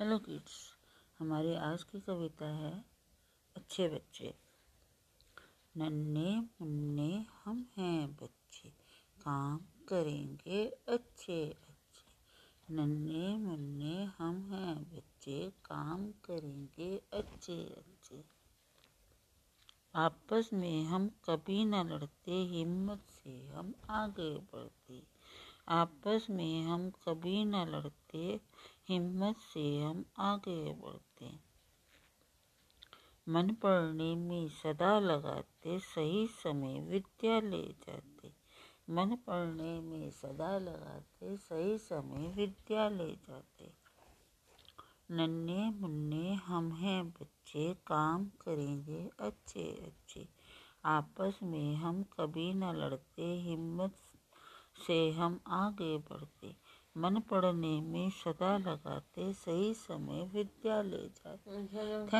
Hello kids हमारी आज की कविता है, अच्छे बच्चे। नन्हे मुन्ने हम हैं बच्चे, काम करेंगे अच्छे अच्छे नन्हे मुन्ने हम हैं बच्चे, काम करेंगे अच्छे अच्छे आपस में हम कभी न लड़ते, हिम्मत से हम आगे बढ़ते। आपस में हम कभी न लड़ते, हिम्मत से हम आगे बढ़ते। मन पढ़ने में सदा लगाते, सही समय विद्या ले जाते। मन पढ़ने में सदा लगाते, सही समय विद्या ले जाते। नन्हे मुन्ने हम हैं बच्चे, काम करेंगे अच्छे अच्छे। आपस में हम कभी न लड़ते, हिम्मत से हम आगे बढ़ते। मन पढ़ने में सदा लगाते सही समय विद्यालय जाते। थैंक